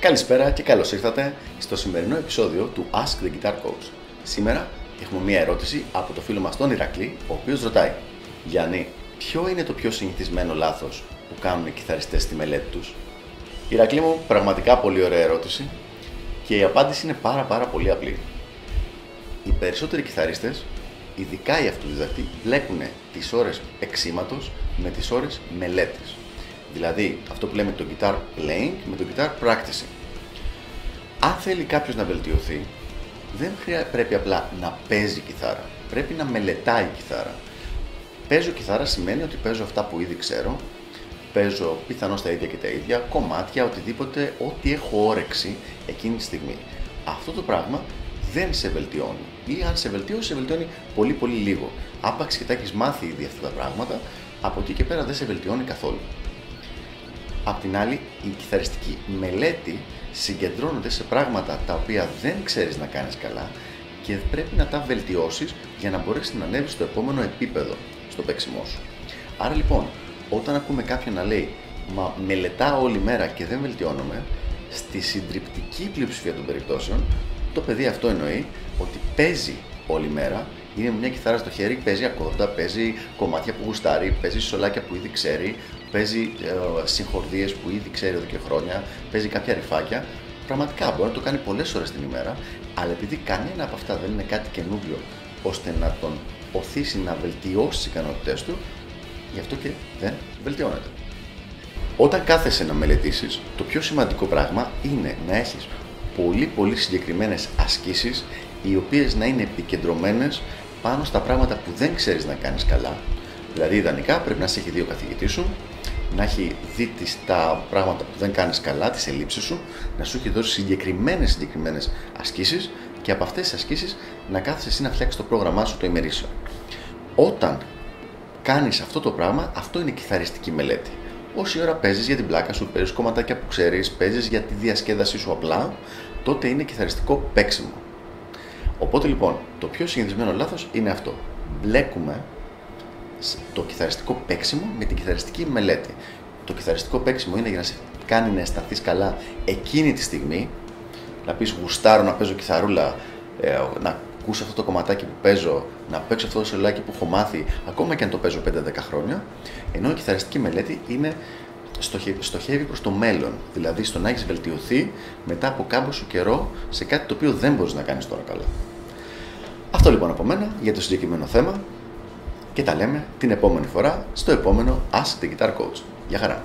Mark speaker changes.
Speaker 1: Καλησπέρα και καλώς ήρθατε στο σημερινό επεισόδιο του Ask the Guitar Coach. Σήμερα έχουμε μία ερώτηση από το φίλο μας τον Ηρακλή, ο οποίος ρωτάει: Γιάννη, ποιο είναι το πιο συνηθισμένο λάθος που κάνουν οι κιθαριστές στη μελέτη τους; Ηρακλή μου, πραγματικά πολύ ωραία ερώτηση και η απάντηση είναι πάρα πάρα πολύ απλή. Οι περισσότεροι κιθαρίστες, ειδικά οι αυτοδιδακτοί, βλέπουν τις ώρες εξήματος με τις ώρες μελέτης. Δηλαδή αυτό που λέμε το guitar playing με το guitar practicing. Αν θέλει κάποιος να βελτιωθεί, δεν πρέπει απλά να παίζει κιθάρα. Πρέπει να μελετάει κιθάρα. Παίζω κιθάρα σημαίνει ότι παίζω αυτά που ήδη ξέρω, παίζω πιθανώς τα ίδια και τα ίδια, κομμάτια, οτιδήποτε, ό,τι έχω όρεξη εκείνη τη στιγμή. Αυτό το πράγμα δεν σε βελτιώνει. Ή αν σε βελτιώσει, σε βελτιώνει πολύ πολύ λίγο. Άπαξ και τα έχεις μάθει ήδη αυτά τα πράγματα, από εκεί και πέρα δεν σε βελτιώνει καθόλου. Απ' την άλλη, η κιθαριστική μελέτη συγκεντρώνεται σε πράγματα τα οποία δεν ξέρεις να κάνεις καλά και πρέπει να τα βελτιώσεις για να μπορέσεις να ανέβεις στο επόμενο επίπεδο στο παίξιμό σου. Άρα λοιπόν, όταν ακούμε κάποιον να λέει «Μα μελετάω όλη μέρα και δεν βελτιώνομαι», στη συντριπτική πλειοψηφία των περιπτώσεων, το παιδί αυτό εννοεί ότι παίζει όλη μέρα, είναι μια κιθάρα στο χέρι, παίζει ακόρτα, παίζει κομμάτια που γουστάρει, παίζει σολάκια που ήδη ξέρει, παίζει ε, συγχορδίες που ήδη ξέρει εδώ και χρόνια, παίζει κάποια ρηφάκια. Πραγματικά μπορεί να το κάνει πολλές ώρες την ημέρα, αλλά επειδή κανένα από αυτά δεν είναι κάτι καινούριο ώστε να τον οθήσει να βελτιώσει τις ικανότητές του, γι' αυτό και δεν βελτιώνεται. Όταν κάθεσαι να μελετήσεις, το πιο σημαντικό πράγμα είναι να έχεις πολύ πολύ συγκεκριμένες ασκήσεις οι οποίες να είναι επικεντρωμένες πάνω στα πράγματα που δεν ξέρεις να κάνεις καλά. Δηλαδή, ιδανικά πρέπει να σε έχει δει ο καθηγητής σου, να έχει δει τις, τα πράγματα που δεν κάνεις καλά, τις ελλείψεις σου, να σου έχει δώσει συγκεκριμένες, συγκεκριμένες ασκήσεις και από αυτές τις ασκήσεις να κάθεσαι εσύ να φτιάξεις το πρόγραμμά σου το ημερήσιο. Όταν κάνεις αυτό το πράγμα, αυτό είναι κιθαριστική μελέτη. Όση ώρα παίζεις για την πλάκα σου, παίζεις κομματάκια που ξέρεις, παίζεις για τη διασκέδασή σου απλά, τότε είναι κιθαριστικό παίξιμο. Οπότε λοιπόν, το πιο συνηθισμένο λάθος είναι αυτό. Μπλέκουμε το κιθαριστικό παίξιμο με την κιθαριστική μελέτη. Το κιθαριστικό παίξιμο είναι για να σε κάνει να αισθανθείς καλά εκείνη τη στιγμή, να πεις γουστάρω να παίζω κιθαρούλα, ε, να ακούσω αυτό το κομματάκι που παίζω, να παίξω αυτό το σελάκι που έχω μάθει, ακόμα και αν το παίζω 5-10 χρόνια. Ενώ η κιθαριστική μελέτη είναι στοχεύει προς το μέλλον. Δηλαδή στο να έχεις βελτιωθεί μετά από κάμποσο καιρό σε κάτι το οποίο δεν μπορείς να κάνεις τώρα καλά. Αυτό λοιπόν από μένα για το συγκεκριμένο θέμα και τα λέμε την επόμενη φορά στο επόμενο Ask the Guitar Coach. Γεια χαρά!